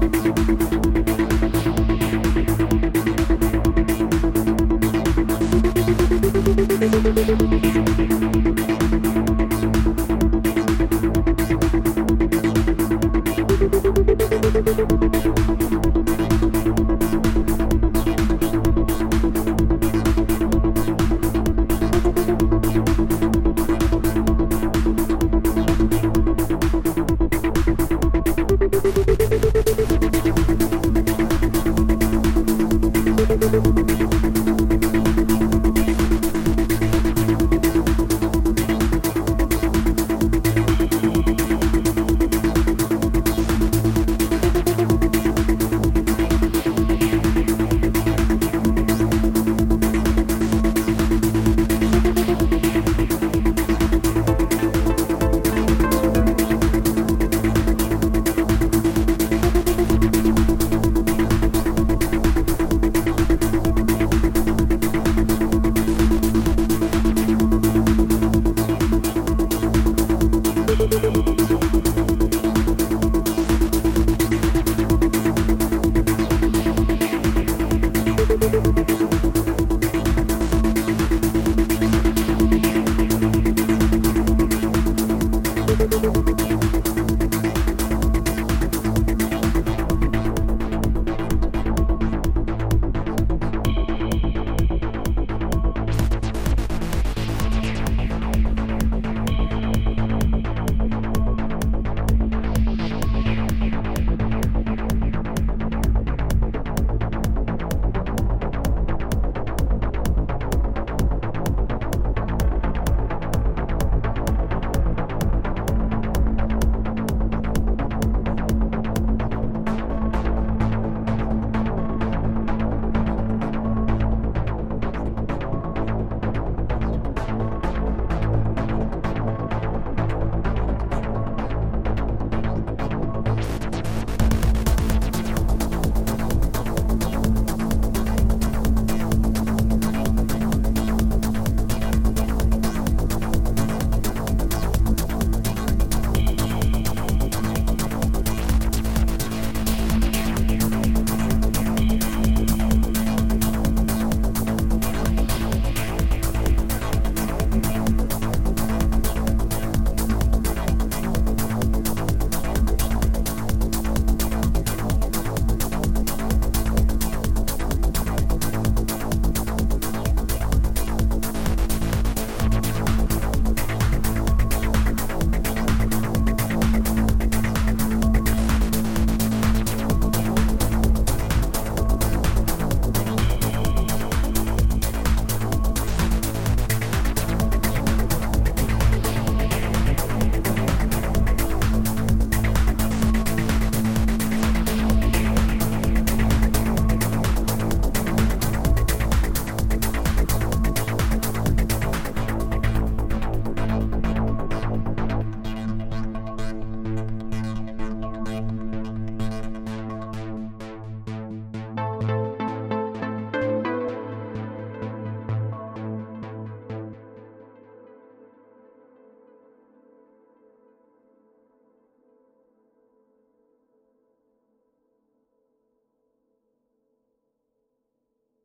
Música